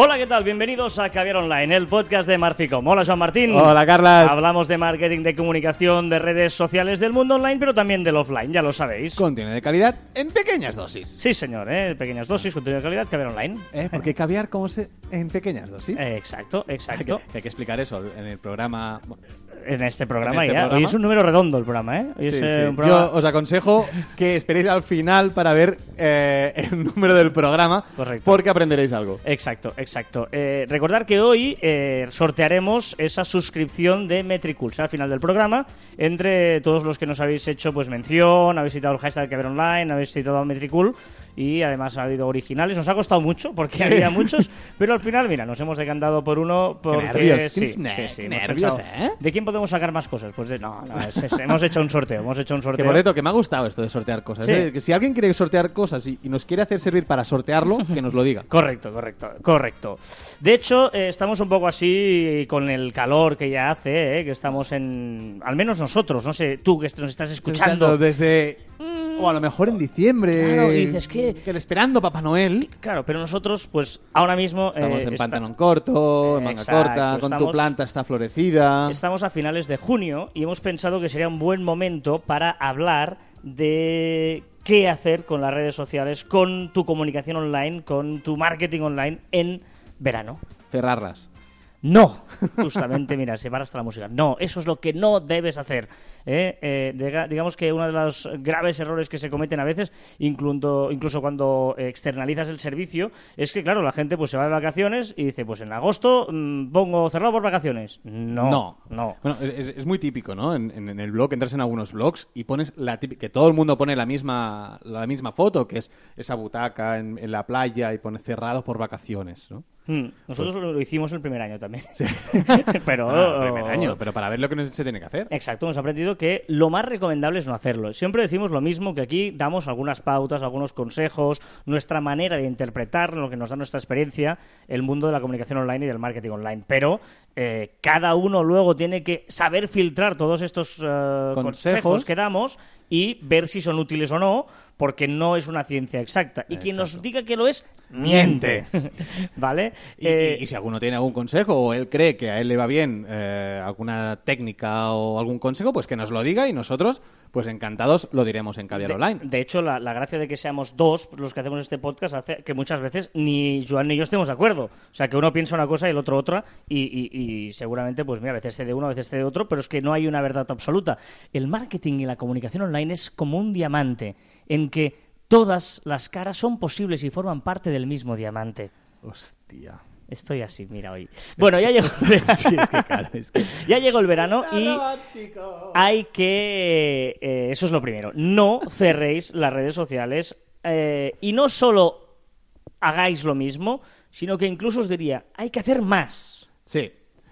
Hola, ¿qué tal? Bienvenidos a Caviar Online, el podcast de Marficom. Hola, Joan Martín. Hola, Carla. Hablamos de marketing, de comunicación, de redes sociales del mundo online, pero también del offline, ya lo sabéis. Contenido de calidad en pequeñas dosis. Sí, señor, ¿eh? pequeñas dosis, contenido de calidad, Caviar Online. ¿Eh? Porque caviar como se en pequeñas dosis. Eh, exacto, Hay que, exacto. hay que explicar eso en el programa. bueno, En este programa En este ya. Hoy programa. es un número redondo el programa, ¿eh? Hoy es sí, eh, sí. un programa... Yo os aconsejo que esperéis al final para ver eh, el número del programa. Correcto. Porque aprenderéis algo. Exacto, exacto. Eh, recordar que hoy eh, sortearemos esa suscripción de Metricool será al final del programa entre todos los que nos habéis hecho pues mención, habéis citado el hashtag que ver online, habéis citado a Metricool y además ha habido originales. Nos ha costado mucho porque había muchos, pero al final, mira, nos hemos decantado por uno porque nervios, sí, sí, sí, nervios, ¿eh? ¿De quién podemos sacar más cosas? Pues de no, no, es- es- hemos hecho un sorteo, hemos hecho un sorteo. por cierto, que me ha gustado esto de sortear cosas. Sí. ¿eh? Que si alguien quiere sortear cosas y, y nos quiere hacer servir para sortearlo, que nos lo diga. Correcto, correcto, correcto. De hecho, eh, estamos un poco así con el calor que ya hace, eh, que estamos en... Al menos nosotros, no sé, tú que nos estás escuchando. desde. O a lo mejor en diciembre. Claro, y dices que- esperando Papá Noel. Claro, pero nosotros, pues ahora mismo... Estamos eh, en esta- pantalón corto, en manga Exacto, corta, con estamos- tu planta está florecida. Estamos a finales de junio y hemos pensado que sería un buen momento para hablar de qué hacer con las redes sociales, con tu comunicación online, con tu marketing online en verano. Cerrarlas. No, justamente, mira, se para hasta la música. No, eso es lo que no debes hacer. ¿eh? Eh, diga- digamos que uno de los graves errores que se cometen a veces, incluso, incluso cuando externalizas el servicio, es que, claro, la gente pues se va de vacaciones y dice, pues en agosto mm, pongo cerrado por vacaciones. No, No. no. Bueno, es, es muy típico, ¿no? En, en- en el blog entras en algunos blogs y pones la típica, que todo el mundo pone la misma, la misma foto, que es esa butaca en, en la playa y pone cerrado por vacaciones, ¿no? Mm, Nosotros lo hicimos el primer año también. pero, Ah, primer año, pero para ver lo que se tiene que hacer. Exacto, hemos aprendido que lo más recomendable es no hacerlo. Siempre decimos lo mismo, que aquí damos algunas pautas, algunos consejos, nuestra manera de interpretar lo que nos da nuestra experiencia, el mundo de la comunicación online y del marketing online. Pero eh, cada uno luego tiene que saber filtrar todos estos eh, consejos. Consejos. que damos y ver si son útiles o no, porque no es una ciencia exacta. Y quien nos diga que lo es, miente. ¿Vale? Y, Eh, y- y si alguno tiene algún consejo o él cree que a él le va bien eh, alguna técnica o algún consejo, pues que nos lo diga y nosotros, pues encantados, lo diremos en Caviar de, Online. de hecho, la, la gracia de que seamos dos los que hacemos este podcast hace que muchas veces ni Joan ni yo estemos de acuerdo. O sea, que uno piensa una cosa y el otro otra, y, y- y seguramente, pues mira, a veces sé de uno, a veces sé de otro, pero es que no hay una verdad absoluta. El marketing y la comunicación online es como un diamante, en que todas las caras son posibles y forman parte del mismo diamante. Hostia. Estoy así, mira hoy. Bueno, ya llegó, Sí, es que claro, es que... ya llegó el verano y hay que... eh, eso es lo primero. No cerréis las redes sociales eh, y no solo hagáis lo mismo, sino que incluso os diría, hay que hacer más. Sí,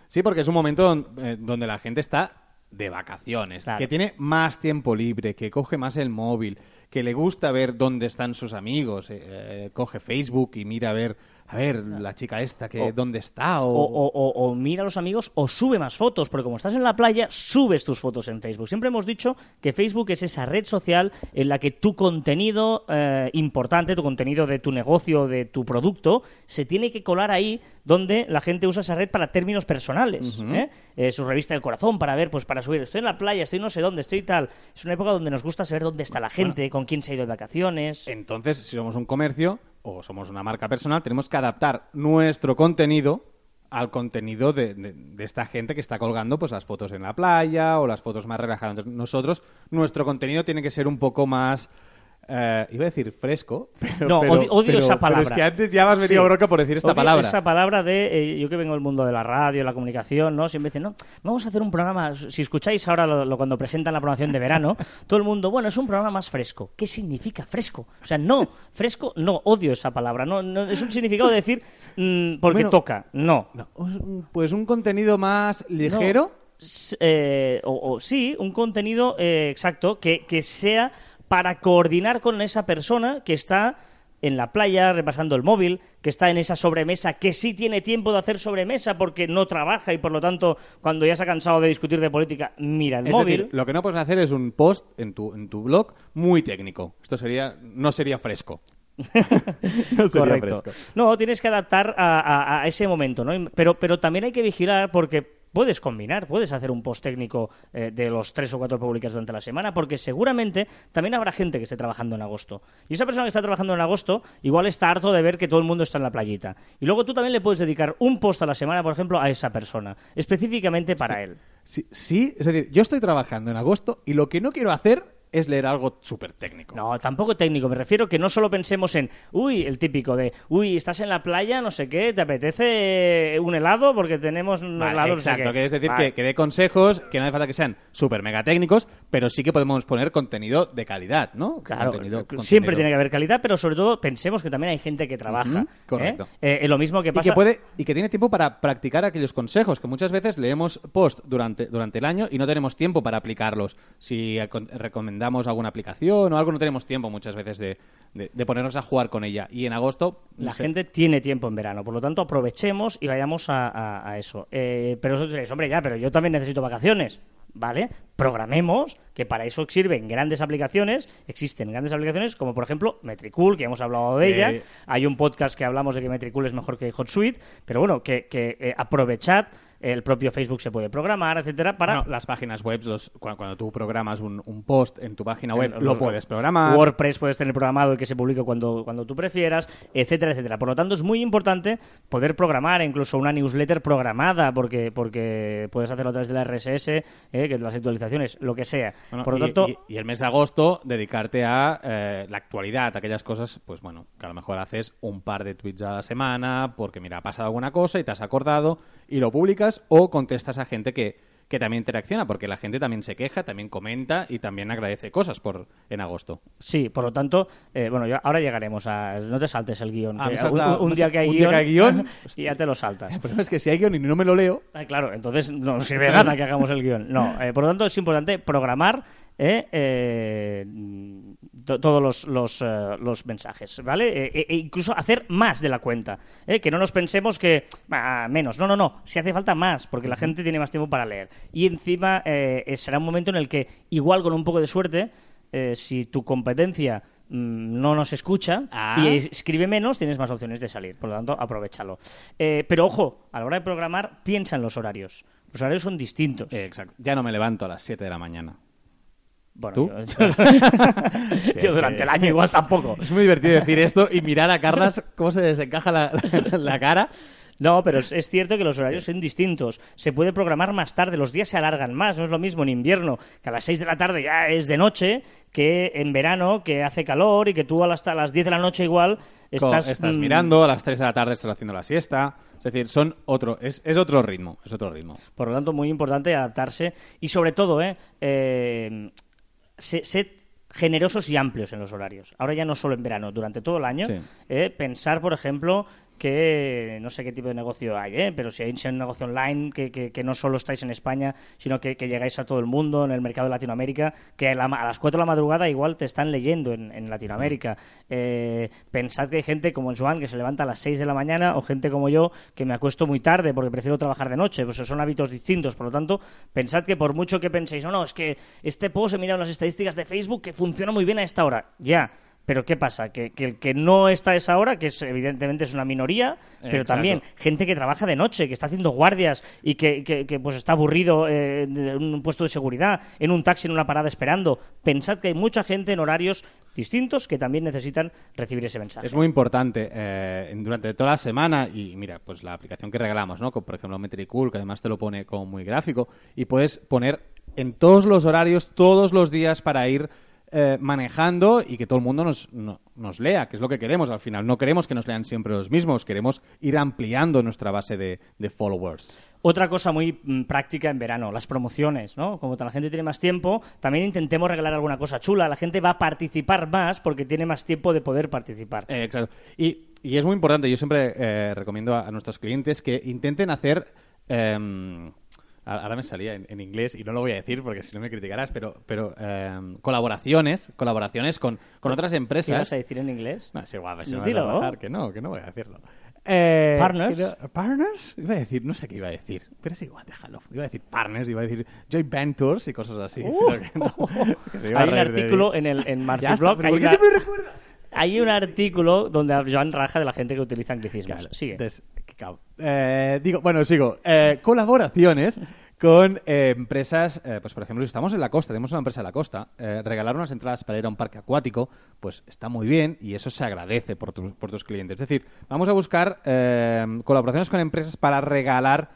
sí, porque es un momento eh, donde la gente está de vacaciones, Claro. que tiene más tiempo libre, que coge más el móvil, que le gusta ver dónde están sus amigos, eh, coge Facebook y mira a ver, a ver, la chica esta, que O- dónde está, O, o... o- mira a los amigos o sube más fotos, porque como estás en la playa, subes tus fotos en Facebook. Siempre hemos dicho que Facebook es esa red social en la que tu contenido eh, importante, tu contenido de tu negocio, de tu producto, se tiene que colar ahí donde la gente usa esa red para términos personales. ¿eh? Eh, su revista del corazón para ver, pues para subir, estoy en la playa, estoy no sé dónde, estoy tal. Es una época donde nos gusta saber dónde está la gente, con quién se ha ido de vacaciones. Entonces, si somos un comercio o somos una marca personal, tenemos que adaptar nuestro contenido al contenido de, esta gente que está colgando pues las fotos en la playa o las fotos más relajadas. Entonces, nosotros, nuestro contenido tiene que ser un poco más... eh, iba a decir fresco, pero, No, pero- odio- odio pero- esa pero palabra. es que antes ya me has metido Sí. bronca por decir esta Odio palabra. Esa palabra de. eh, yo que vengo del mundo de la radio, la comunicación, ¿no? Siempre dicen, no, vamos a hacer un programa. Si escucháis ahora lo, lo- cuando presentan la programación de verano, todo el mundo, bueno, es un programa más fresco. ¿Qué significa fresco? O sea, no, fresco, no, odio esa palabra. No, no, es un significado de decir mm, porque Bueno, toca. No. Pues un contenido más ligero. Eh, o, o sí, un contenido eh, exacto que, que sea para coordinar con esa persona que está en la playa repasando el móvil, que está en esa sobremesa, que sí tiene tiempo de hacer sobremesa porque no trabaja y por lo tanto cuando ya se ha cansado de discutir de política mira el Es móvil. decir, lo que no puedes hacer es un post en tu, en tu blog muy técnico. Esto sería no sería fresco. no Correcto. fresco. No, tienes que adaptar a, a- a ese momento, ¿no? Pero, pero también hay que vigilar porque puedes combinar, puedes hacer un post técnico eh, de los tres o cuatro publicados durante la semana, porque seguramente también habrá gente que esté trabajando en agosto. Y esa persona que está trabajando en agosto igual está harto de ver que todo el mundo está en la playita. Y luego tú también le puedes dedicar un post a la semana, por ejemplo, a esa persona, específicamente para él. Sí, sí, es decir, yo estoy trabajando en agosto y lo que no quiero hacer es leer algo súper técnico. No, tampoco técnico. Me refiero que no solo pensemos en, uy, el típico de, uy, estás en la playa, no sé qué, te apetece un helado porque tenemos un Vale, helado. no sé exacto, qué". que es decir, Vale. que, que dé consejos, que no hace falta que sean súper mega técnicos, pero sí que podemos poner contenido de calidad, ¿no? Claro, Contenido- siempre tiene que haber calidad, pero sobre todo pensemos que también hay gente que trabaja. Ujú, correcto. ¿eh? Eh, lo mismo que Y pasa. que, puede, y que tiene tiempo para practicar aquellos consejos, que muchas veces leemos post durante, durante el año y no tenemos tiempo para aplicarlos. Si acon- recomendamos alguna aplicación o algo, no tenemos tiempo muchas veces de, de- de ponernos a jugar con ella. Y en agosto... La gente tiene tiempo en verano, por lo tanto aprovechemos y vayamos a, a- a eso. Eh, pero eso diréis, hombre, ya, pero yo también necesito vacaciones. ¿Vale? Programemos, que para eso sirven grandes aplicaciones. Existen grandes aplicaciones como, por ejemplo, Metricool, que hemos hablado de ella. Hay un podcast que hablamos de que Metricool es mejor que HotSuite. Pero bueno, que, que eh, aprovechad. El propio Facebook se puede programar, etcétera, para Bueno, las páginas web, los, cuando, cuando tú programas un, un post en tu página web, lo puedes programar. WordPress puedes tener programado y que se publique cuando, cuando tú prefieras, etcétera, etcétera. Por lo tanto, es muy importante poder programar incluso una newsletter programada, porque, porque puedes hacerlo a través de la RSS, eh, que las actualizaciones, lo que sea. Bueno, Por lo y, tanto, y- y el mes de agosto dedicarte a eh, la actualidad, aquellas cosas, pues bueno, que a lo mejor haces un par de tweets a la semana porque mira, ha pasado alguna cosa y te has acordado y lo publicas o contestas a gente que, que también interacciona, porque la gente también se queja, también comenta y también agradece cosas por en agosto. sí, por lo tanto, eh, bueno, ya- ahora llegaremos a... No te saltes el guion. Ah, que un, día que hay un guion, día que hay guion, y ya te lo saltas. El problema es que si hay guion y no me lo leo, Ah, claro, entonces no sirve nada que hagamos el guion. No, eh, por lo tanto es importante programar eh, eh, to- todos los, los, eh, los mensajes, ¿vale? Eh, e- e incluso hacer más de la cuenta, ¿eh? que no nos pensemos que ah, menos, no, no, no, si hace falta más, porque la gente tiene más tiempo para leer. Y encima eh, eh, será un momento en el que, igual con un poco de suerte, eh, si tu competencia mm, no nos escucha Ah. y es- escribe menos, tienes más opciones de salir. Por lo tanto, aprovechalo. Eh, pero ojo, a la hora de programar, piensa en los horarios. Los horarios son distintos. eh, exacto, ya no me levanto a las 7 de la mañana. Bueno, ¿tú? Yo, yo durante el año igual tampoco. Es muy divertido decir esto y mirar a Carlas cómo se desencaja la, la cara. No, pero es, es cierto que los horarios son distintos. Se puede programar más tarde, los días se alargan más. No es lo mismo en invierno, que a las 6 de la tarde ya es de noche, que en verano, que hace calor y que tú hasta las 10 de la noche igual estás, estás mm, mirando, a las 3 de la tarde estás haciendo la siesta. Es decir, son otro, es, es otro ritmo, es otro ritmo. Por lo tanto, muy importante adaptarse y sobre todo, eh, eh, se- sed generosos y amplios en los horarios. Ahora ya no solo en verano, durante todo el año. Sí. eh, pensar, por ejemplo, que no sé qué tipo de negocio hay, ¿eh? pero si hay un negocio online que, que- que no solo estáis en España, sino que, llegáis a todo el mundo, en el mercado de Latinoamérica, que a, la a las 4 de la madrugada igual te están leyendo en, en Latinoamérica. Eh, pensad que hay gente como Joan que se levanta a las 6 de la mañana o gente como yo que me acuesto muy tarde porque prefiero trabajar de noche, pues son hábitos distintos. Por lo tanto, pensad que por mucho que penséis, no, no, es que este post he mirado las estadísticas de Facebook que funciona muy bien a esta hora. Ya. Pero ¿qué pasa? Que, que el que no está a esa hora, que es, evidentemente es una minoría, pero Exacto. también gente que trabaja de noche, que está haciendo guardias y que, que- que, pues está aburrido eh, en un puesto de seguridad, en un taxi, en una parada esperando. Pensad que hay mucha gente en horarios distintos que también necesitan recibir ese mensaje. Es muy importante eh, durante toda la semana y mira, pues la aplicación que regalamos, ¿no? Como, por ejemplo Metricool, que además te lo pone como muy gráfico y puedes poner en todos los horarios, todos los días para ir eh, manejando y que todo el mundo nos, no- nos lea, que es lo que queremos al final. No queremos que nos lean siempre los mismos, queremos ir ampliando nuestra base de, de followers. Otra cosa muy mm, práctica en verano, las promociones, ¿no? Como la gente tiene más tiempo, también intentemos regalar alguna cosa chula. La gente va a participar más porque tiene más tiempo de poder participar. Eh, exacto. Y, y es muy importante, yo siempre eh, recomiendo a, a nuestros clientes que intenten hacer em, ahora me salía en, en inglés y no lo voy a decir porque si no me criticarás, pero, pero eh, colaboraciones, colaboraciones con, con otras ¿Qué empresas. ibas a decir en inglés? No, es igual, si no vas a bajar, que no, que no voy a decirlo. Eh, Partners. que partners, iba a decir, no sé qué iba a decir, pero es igual, déjalo. Iba a decir partners, iba a decir joint ventures y cosas así. pero que no, que se Uh. Hay un artículo en el en está, Blog. ¿por qué una- siempre recuerdas? Hay un artículo donde Joan raja de la gente que utiliza anglicismos. Claro, Sigue. Eh, digo, bueno, sigo. Eh, colaboraciones con eh, empresas, eh, pues por ejemplo, si estamos en la costa, tenemos una empresa en la costa, eh, regalar unas entradas para ir a un parque acuático, pues está muy bien y eso se agradece por, tus- por tus clientes. Es decir, vamos a buscar colaboraciones con empresas para regalar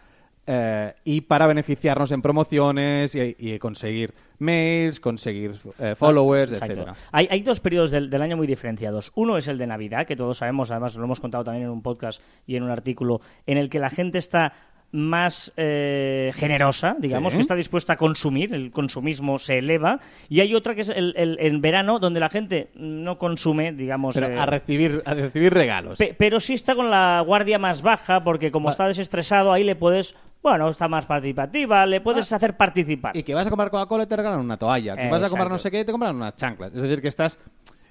eh, y para beneficiarnos en promociones y, y conseguir mails, conseguir eh, followers, Exacto. etcétera. Hay, hay dos periodos del, del año muy diferenciados. Uno es el de Navidad, que todos sabemos, además lo hemos contado también en un podcast y en un artículo, en el que la gente está más eh, generosa, digamos, Sí. que está dispuesta a consumir, el consumismo se eleva, y hay otra que es el, el- en verano, donde la gente no consume, digamos... Pero eh, a recibir, a recibir regalos. Pe- pero sí está con la guardia más baja, porque como está desestresado, ahí le puedes, bueno, está más participativa, le puedes hacer participar. Ah. Y que vas a comprar Coca-Cola y te regalan una toalla. Que vas a comprar no sé qué y te compran unas chanclas. Es decir, que estás,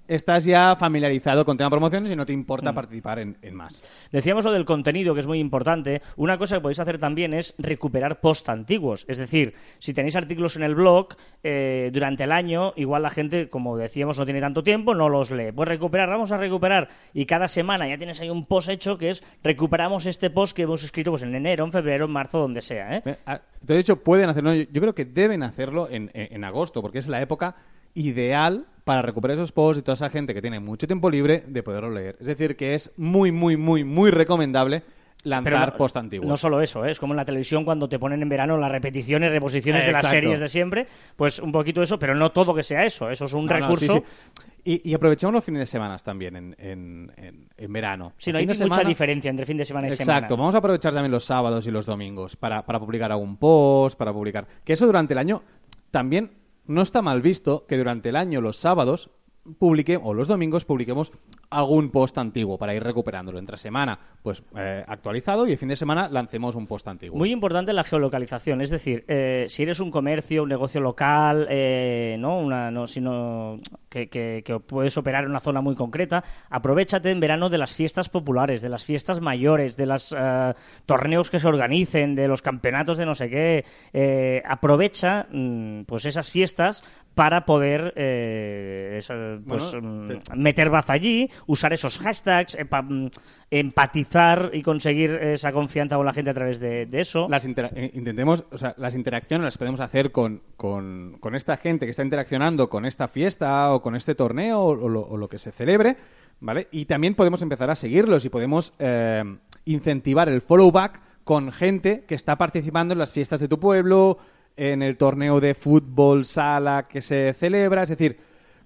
estás ya familiarizado con tema de promociones y no te Mm. importa participar en, en más. Decíamos lo del contenido, que es muy importante. Una cosa que podéis hacer también es recuperar post antiguos. Es decir, si tenéis artículos en el blog, eh, durante el año, igual la gente, como decíamos, no tiene tanto tiempo, no los lee. Pues recuperar, vamos a recuperar. Y cada semana ya tienes ahí un post hecho que es recuperamos este post que hemos escrito pues, en enero, en febrero, en marzo, donde sea. ¿eh? Eh, ah, Te he dicho, pueden hacerlo. Yo, yo creo que deben hacerlo en, en- en agosto, porque es la época ideal para recuperar esos posts y toda esa gente que tiene mucho tiempo libre de poderlo leer. Es decir, que es muy, muy, muy, muy recomendable lanzar no- post antiguos. No solo eso, ¿eh? es como en la televisión cuando te ponen en verano las repeticiones, reposiciones de las Exacto. series de siempre, pues un poquito eso, pero no todo que sea eso, eso es un No, no, recurso. sí, sí. Y, y aprovechamos los fines de semana también en, en- en- en verano. El no hay mucha diferencia entre fin de semana y semana. Exacto, vamos a aprovechar también los sábados y los domingos para, para publicar algún post, para publicar... Que eso durante el año también no está mal visto que durante el año los sábados publique o los domingos publiquemos algún post antiguo para ir recuperándolo entre semana. Pues eh, actualizado y el fin de semana lancemos un post antiguo. Muy importante la geolocalización, es decir, eh, si eres un comercio, un negocio local, eh, no, una, no, sino que, que- que puedes operar en una zona muy concreta, aprovechate en verano de las fiestas populares, de las fiestas mayores, de los torneos que se organicen, de los campeonatos de no sé qué. eh, aprovecha mm, pues esas fiestas para poder eh, pues, Bueno, mm, te- meter baza allí, usar esos hashtags, mm, empatizar y conseguir esa confianza con la gente a través de, eso. las eh, intentemos, o sea, las interacciones las podemos hacer con, con- esta gente que está interaccionando con esta fiesta o con este torneo o, o lo, o lo que se celebre, ¿vale? Y también podemos empezar a seguirlos y podemos eh, incentivar el follow back con gente que está participando en las fiestas de tu pueblo, en el torneo de fútbol sala que se celebra, es decir,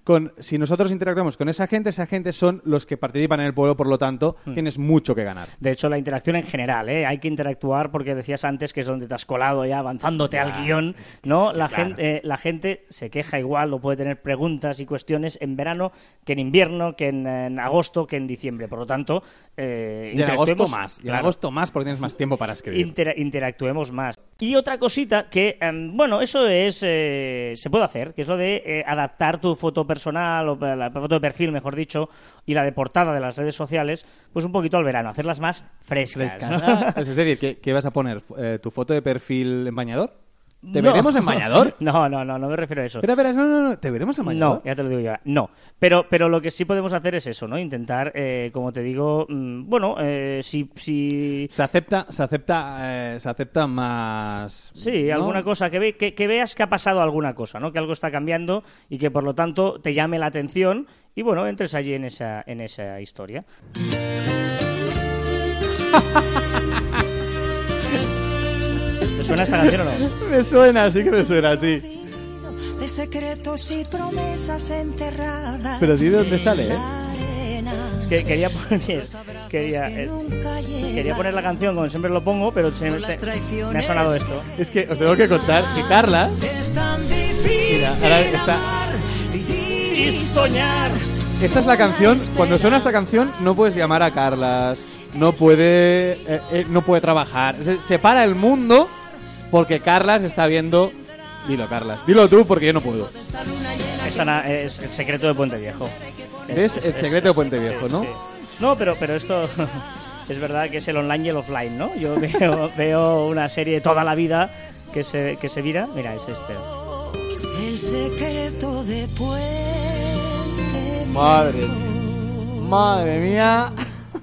con, si nosotros interactuamos con esa gente, esa gente son los que participan en el pueblo, por lo tanto, tienes mucho que ganar. De hecho, la interacción en general, ¿eh? hay que interactuar porque decías antes que es donde te has colado ya avanzándote al guion, ¿no? la, claro. gente, eh, la gente se queja igual o puede tener preguntas y cuestiones en verano que en invierno, que en, en agosto, que en diciembre. Por lo tanto, eh, Y en agosto interactuemos- más, y en claro, agosto más porque tienes más tiempo para escribir. intera- interactuemos más. Y otra cosita que, em, bueno, eso es eh, se puede hacer, que es lo de eh, adaptar tu foto personal o la foto de perfil, mejor dicho, y la de portada de las redes sociales, pues un poquito al verano, hacerlas más frescas. Frescas. ¿no? Ah, es decir, ¿qué, qué vas a poner? Eh, ¿Tu foto de perfil en bañador? ¿Te No. veremos en bañador? No, no, no, no me refiero a eso. Espera, espera, no, no, no, ¿te veremos en bañador? No, ya te lo digo yo. No. Pero, pero lo que sí podemos hacer es eso, ¿no? Intentar, eh, como te digo, mm, bueno, eh, si, si... Se acepta, se acepta, eh, se acepta más... Sí, ¿no? alguna cosa, que, ve, que, que veas que ha pasado alguna cosa, ¿no? Que algo está cambiando y que por lo tanto te llame la atención y bueno, entres allí en esa, en esa historia. ¿Te suena esta canción o no? Me suena, sí que me suena, sí. de secretos y promesas enterradas. Pero ¿sí de dónde sale, eh? Es que quería poner, quería, que eh, quería poner la canción como siempre lo pongo, pero se me, se- ha sonado esto. Es que os tengo que contar que Carla... Es tan difícil Mira, ahora está- Y soñar. Esta es la canción, cuando suena esta canción no puedes llamar a Carlas, no puede, eh, eh, no puede trabajar, se, se para el mundo porque Carlas está viendo... Dilo, Carlas. Dilo tú porque yo no puedo. Esa na- es el secreto de Puente Viejo. ¿Ves? El secreto de Puente Viejo, ¿no? sí. No, pero, pero esto es verdad que es el online y el offline, ¿no? Yo veo, veo una serie toda la vida que se, que se vira. Mira, es este. El secreto de Puente Madre. Viejo. Madre mía.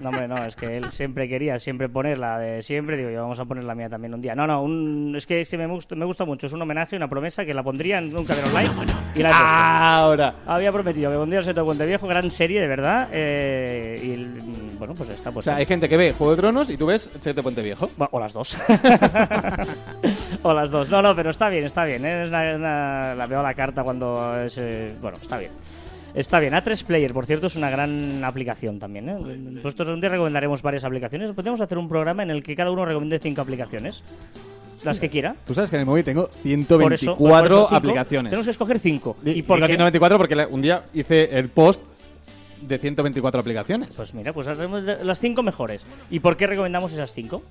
No, hombre, no, es que él siempre quería siempre poner la de siempre. Digo, yo vamos a poner la mía también un día. No, no, un- es que, es que me, gusta, me gusta mucho. Es un homenaje, una promesa que la pondría en un cadero online y la he puesto. Ahora. Había prometido que pondría el Seto de Puente Viejo, gran serie, de verdad. eh, y bueno, pues está. O Pues sea, hay gente que ve Juego de Tronos y tú ves Set de Puente Viejo. Bueno, o las dos. o las dos. No, no, pero está bien, está bien. ¿eh? Es una- una- la veo a la carta cuando es. eh, bueno, está bien. Está bien. A3 Player, por cierto, es una gran aplicación también. ¿eh? Nosotros un día recomendaremos varias aplicaciones. Podemos hacer un programa en el que cada uno recomiende cinco aplicaciones. Las que quiera. Tú sabes que en el móvil tengo Por eso, 124 pues por eso cinco. aplicaciones. Tenemos que escoger cinco. Di- ¿Y por qué? 124 porque un día hice el post de 124 aplicaciones. Pues mira, pues las cinco mejores. ¿Y por qué recomendamos esas cinco?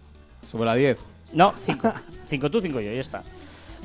Sobre la 10. No, cinco. cinco tú, cinco yo, ya está.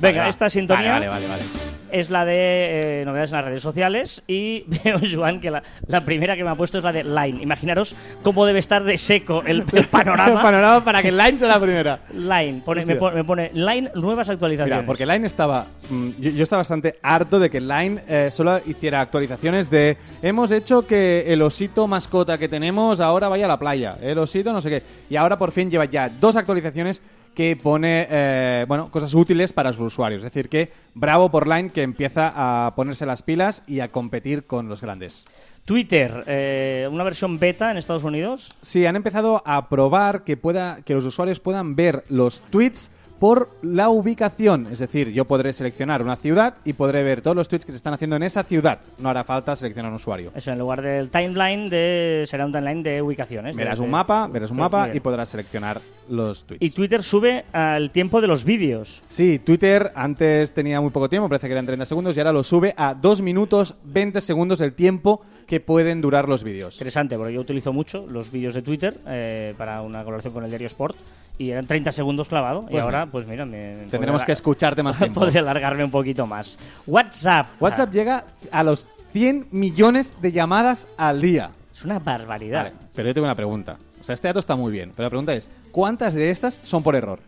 Venga, Vale, va. esta sintonía Vale, vale, vale. Es la de eh, novedades en las redes sociales y veo, Joan, que la, la primera que me ha puesto es la de Line. Imaginaros cómo debe estar de seco el, el panorama. panorama para que Line sea la primera. Line, pone- me, pone, me pone Line, nuevas actualizaciones. Mira, porque Line estaba. mm, yo, yo estaba bastante harto de que Line eh, solo hiciera actualizaciones de. Hemos hecho que el osito mascota que tenemos ahora vaya a la playa. El osito, no sé qué. Y ahora por fin lleva ya dos actualizaciones que pone eh, bueno cosas útiles para sus usuarios. Es decir, que bravo por Line que empieza a ponerse las pilas y a competir con los grandes. Twitter, eh, una versión beta en Estados Unidos. Sí, han empezado a probar que, pueda, que los usuarios puedan ver los tweets por la ubicación. Es decir, yo podré seleccionar una ciudad y podré ver todos los tweets que se están haciendo en esa ciudad. No hará falta seleccionar un usuario. Eso, en lugar del timeline, de, será un timeline de ubicaciones. Verás de- un mapa, verás un mapa y podrás seleccionar los tweets. Y Twitter sube al tiempo de los vídeos. Sí, Twitter antes tenía muy poco tiempo, parece que eran 30 segundos, y ahora lo sube a 2 minutos 20 segundos el tiempo que pueden durar los vídeos. Interesante, porque yo utilizo mucho los vídeos de Twitter eh, para una colaboración con el diario Sport y eran 30 segundos clavado. y Pues ahora, pues mira, me, Tendremos que escucharte más tiempo. Podría alargarme un poquito más. WhatsApp. WhatsApp llega a los 100 millones de llamadas al día. Es una barbaridad. Vale, pero yo tengo una pregunta. O sea, este dato está muy bien, pero la pregunta es, ¿cuántas de estas son por error?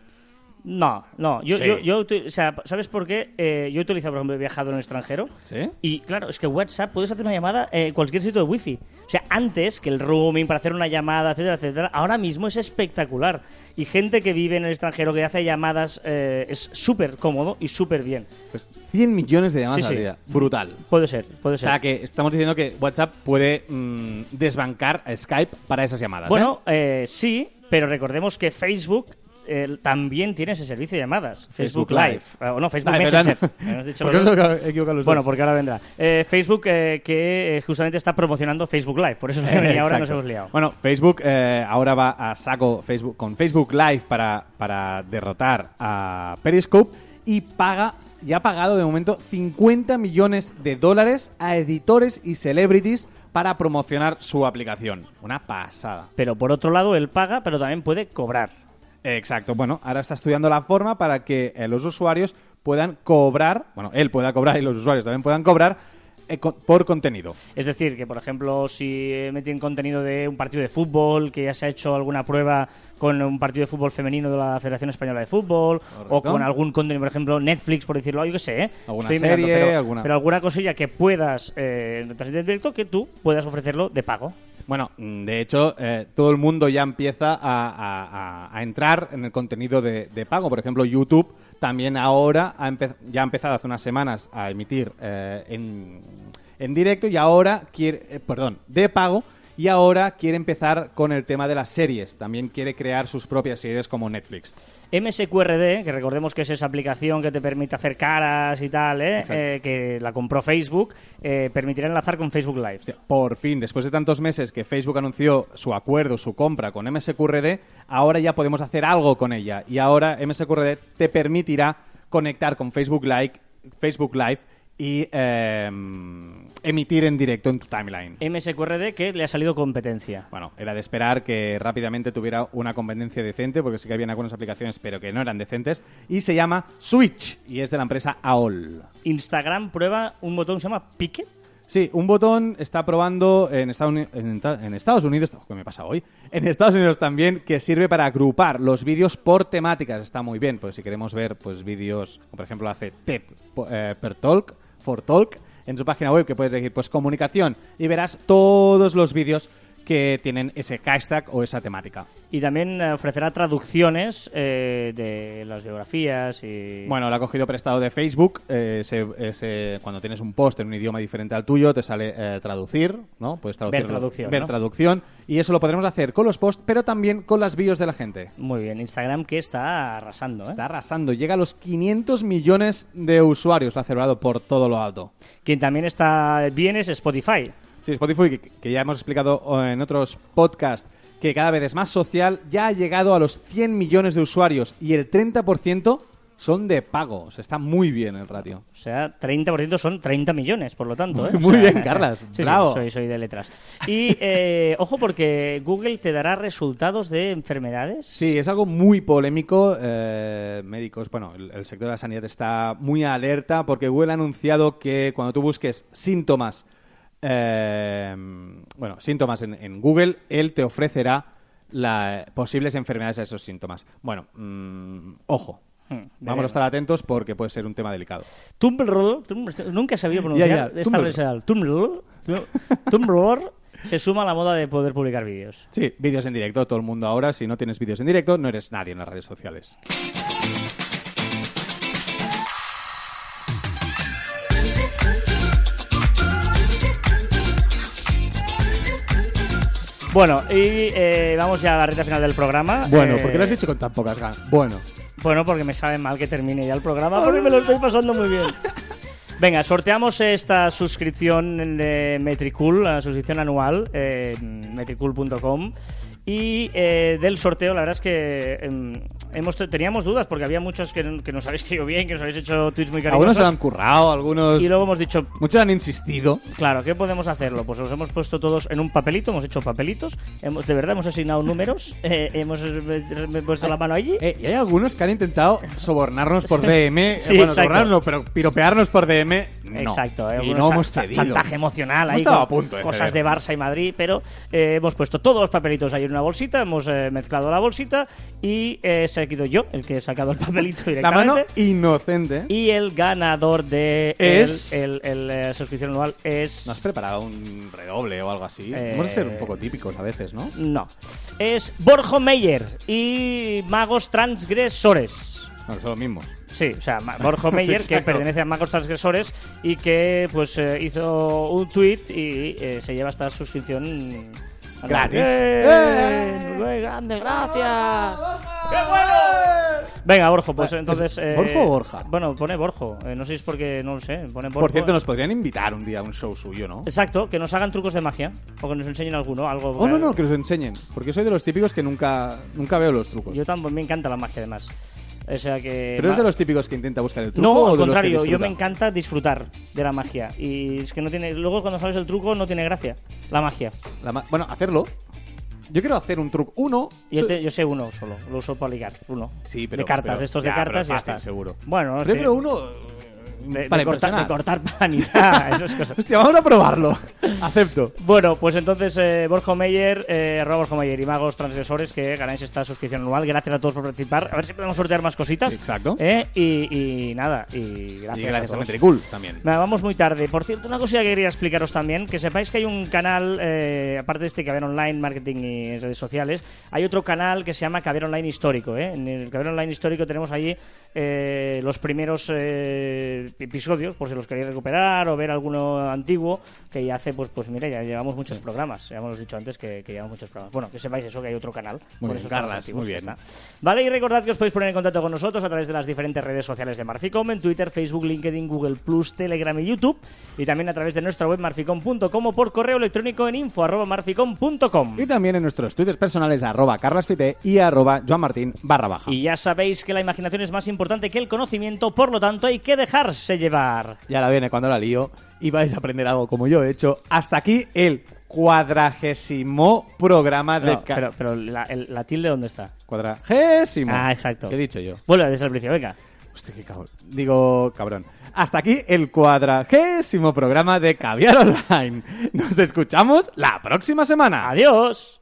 No, no. Yo, Sí. yo, yo uti- o sea, ¿sabes por qué? Eh, yo he utilizado, por ejemplo, he viajado en el extranjero. ¿Sí? Y claro, es que WhatsApp puedes hacer una llamada en cualquier sitio de wifi. O sea, antes que el roaming para hacer una llamada, etcétera, etcétera, ahora mismo es espectacular. Y gente que vive en el extranjero, que hace llamadas, eh, es súper cómodo y súper bien. Pues 100 millones de llamadas Sí, al sí. día. Brutal. Puede ser, puede O ser. sea, que estamos diciendo que WhatsApp puede mm, desbancar a Skype para esas llamadas. Bueno, eh, sí, pero recordemos que Facebook eh, también tiene ese servicio de llamadas. Facebook, Facebook Live. Live. Ah, o no, Facebook Vale, Messenger. dicho ¿Por los qué dos. os he equivocado los Bueno, porque ahora vendrá. Eh, Facebook eh, que eh, justamente está promocionando Facebook Live. Por eso es que venía ahora nos hemos liado. Bueno, Facebook eh, ahora va a saco Facebook, con Facebook Live para, para derrotar a Periscope y paga, ya ha pagado de momento 50 millones de dólares a editores y celebrities para promocionar su aplicación. Una pasada. Pero por otro lado, él paga, pero también puede cobrar. Exacto. Bueno, ahora está estudiando la forma para que eh, los usuarios puedan cobrar, bueno, él pueda cobrar y los usuarios también puedan cobrar co- por contenido. Es decir, que por ejemplo, si meten contenido de un partido de fútbol, que ya se ha hecho alguna prueba con un partido de fútbol femenino de la Federación Española de Fútbol, o con algún contenido, por ejemplo, Netflix, por decirlo, yo qué sé, ¿eh? Alguna Estoy mirando, serie, pero, alguna- pero alguna cosilla que puedas eh, transmitir en directo que tú puedas ofrecerlo de pago. Bueno, mm, de hecho, eh, todo el mundo ya empieza a, a- a- a entrar en el contenido de, de pago. Por ejemplo, YouTube también ahora ha ya ha empezado hace unas semanas a emitir eh, en, en directo y ahora quiere, eh, perdón, de pago y ahora quiere empezar con el tema de las series. También quiere crear sus propias series como Netflix. MSQRD, que recordemos que es esa aplicación que te permite hacer caras y tal, ¿eh? Eh, que la compró Facebook, eh, permitirá enlazar con Facebook Live. Por fin, después de tantos meses que Facebook anunció su acuerdo, su compra con MSQRD, ahora ya podemos hacer algo con ella. Y ahora MSQRD te permitirá conectar con Facebook Live, Facebook Live y eh, emitir en directo en tu timeline. MSQRD que le ha salido competencia. Bueno, era de esperar que rápidamente tuviera una competencia decente, porque sí que habían algunas aplicaciones, pero que no eran decentes, y se llama Switch, y es de la empresa AOL. Instagram prueba un botón que se llama Pique. Sí, un botón está probando en Estados, Uni- en, ta- en Estados Unidos, ¿qué me pasa hoy? En Estados Unidos también, que sirve para agrupar los vídeos por temáticas. Está muy bien, pues si queremos ver pues vídeos, por ejemplo hace TED eh, per Talk, for Talk, en su página web que puedes elegir pues comunicación y verás todos los vídeos que tienen ese hashtag o esa temática. Y también eh, ofrecerá traducciones eh, de las biografías y... Bueno, lo ha cogido prestado de Facebook. eh, ese- cuando tienes un post en un idioma diferente al tuyo, te sale eh, traducir, ¿no? Puedes traducir. Ver traducción, Ver ¿no? traducción. Y eso lo podremos hacer con los posts, pero también con las bios de la gente. Muy bien, Instagram que está arrasando. Está arrasando. Llega a los 500 millones de usuarios. Lo ha celebrado por todo lo alto. Quien también está bien es Spotify. Sí, Spotify, que, que ya hemos explicado en otros podcasts, que cada vez es más social, ya ha llegado a los 100 millones de usuarios y el 30% son de pago. O sea, está muy bien el ratio. O sea, 30% son 30 millones, por lo tanto. ¿eh? Muy O sea, bien, Carlas. Sí, soy, soy de letras. Y eh, ojo porque Google te dará resultados de enfermedades. Sí, es algo muy polémico. eh, médicos, bueno, el, el sector de la sanidad está muy alerta porque Google ha anunciado que cuando tú busques síntomas, eh, bueno, síntomas en, en Google, él te ofrecerá la- posibles enfermedades a esos síntomas. Bueno, mm, ojo. Hmm, Vamos a estar atentos porque puede ser un tema delicado. Tumblr, nunca he sabido pronunciar social. Tumblr, Tumblr se suma a la moda de poder publicar vídeos. Sí, vídeos en directo, todo el mundo ahora. Si no tienes vídeos en directo, no eres nadie en las redes sociales. Bueno, y eh, vamos ya a la recta final del programa. Bueno, Eh, ¿por qué lo has dicho con tan pocas ganas? Bueno. Bueno, porque me sabe mal que termine ya el programa, porque me lo estoy pasando muy bien. Venga, sorteamos esta suscripción de Metricool, la suscripción anual, eh, en metricool.com. Y eh, del sorteo, la verdad es que em, hemos teníamos dudas, porque había muchos que, que nos habéis querido bien, que nos habéis hecho tweets muy Algunos se lo cariñosos. han currado, algunos... Y luego hemos dicho, Muchos han insistido. Claro, ¿qué podemos hacerlo? Pues los hemos puesto todos en un papelito, hemos hecho papelitos, hemos, de verdad hemos asignado números, eh, hemos eh, puesto la mano allí. Eh, y hay algunos que han intentado sobornarnos por DM. eh, Sí, bueno, sobornarnos no, pero piropearnos por DM. No. Exacto, eh, y no hemos cedido. chantaje emocional Hemos ahí con a punto de cosas ceder. de Barça y Madrid, pero hemos puesto todos los papelitos ahí en una bolsita, hemos mezclado la bolsita y se ha quedado yo el que he sacado el papelito La directamente. mano inocente. Y el ganador de Es- el, el, el, eh, suscripción anual es ¿No has preparado un redoble o algo así? Eh, Vamos a ser un poco típicos a veces, ¿no? no, es Borjo Meyer y Magos Transgresores. No, que son los mismos. Sí, o sea, Borjo Meyer, Sí, que pertenece a Magos Transgresores y que pues eh, hizo un tweet y eh, se lleva esta suscripción. Gratis. ¡Eh! ¡Eh! ¡Muy grande, gracias! ¡Qué bueno! Venga, Borjo, pues Eh, entonces... ¿es Borjo o Borja? Bueno, pone Borjo. Eh, no sé si es porque, no lo sé, pone Borjo. Por cierto, nos podrían invitar un día a un show suyo, ¿no? Exacto, que nos hagan trucos de magia o que nos enseñen alguno, algo... Oh, no, no, que nos enseñen. Porque soy de los típicos que nunca, nunca veo los trucos. Yo también me encanta la magia, además. O sea que... ¿Pero es de los típicos que intenta buscar el truco? No, al contrario, yo me encanta disfrutar de la magia. Y es que no tiene. Luego, cuando sabes el truco, no tiene gracia. La magia. La ma- bueno, hacerlo. Yo quiero hacer un truco. Uno. Yo, te- yo sé uno solo, lo uso para ligar. Uno. Sí, pero- De cartas, pero- estos ya, de pero cartas es y ya está. seguro. Bueno, es Yo que- quiero uno. De, de para cortar, de cortar panita, esas cosas. Hostia, vamos a probarlo. Acepto. Bueno, pues entonces eh, Borjo Meyer, eh, arroba Borjo Meyer y Magos Transgresores que ganáis esta suscripción anual. Gracias a todos por participar. A ver si podemos sortear más cositas. Sí, exacto. Eh, y, y nada, y gracias, y gracias a, todos. Metricool también. Nada, vamos muy tarde. Por cierto, una cosa que quería explicaros también, que sepáis que hay un canal, eh, aparte de este Caber Online, Marketing y redes sociales, hay otro canal que se llama Caber Online Histórico. ¿eh? En el Caber Online Histórico tenemos allí eh, los primeros eh, episodios, por si los queréis recuperar o ver alguno antiguo, que ya hace, pues, pues mira, ya llevamos muchos programas. Ya hemos dicho antes que, que llevamos muchos programas. Bueno, que sepáis eso, que hay otro canal. Muy con bien, Carlas, antiguos, muy bien. está. Vale, y recordad que os podéis poner en contacto con nosotros a través de las diferentes redes sociales de Marficom, en Twitter, Facebook, LinkedIn, Google Plus, Telegram y YouTube, y también a través de nuestra web marficom.com o por correo electrónico en info arroba marficom.com. Y también en nuestros twitters personales arroba carlasfite y arroba joanmartin barra baja. Y ya sabéis que la imaginación es más importante que el conocimiento, por lo tanto hay que dejarse Déjense llevar. Y ahora viene cuando la lío y vais a aprender algo como yo he hecho. Hasta aquí el cuadragésimo programa de... No, ca- pero pero la, el- la tilde, ¿dónde está? Cuadragésimo. Ah, exacto. ¿Qué he dicho yo? Vuelve desde el principio, venga. Hostia, qué cabrón. Digo, cabrón. Hasta aquí el cuadragésimo programa de Caviar Online. Nos escuchamos la próxima semana. Adiós.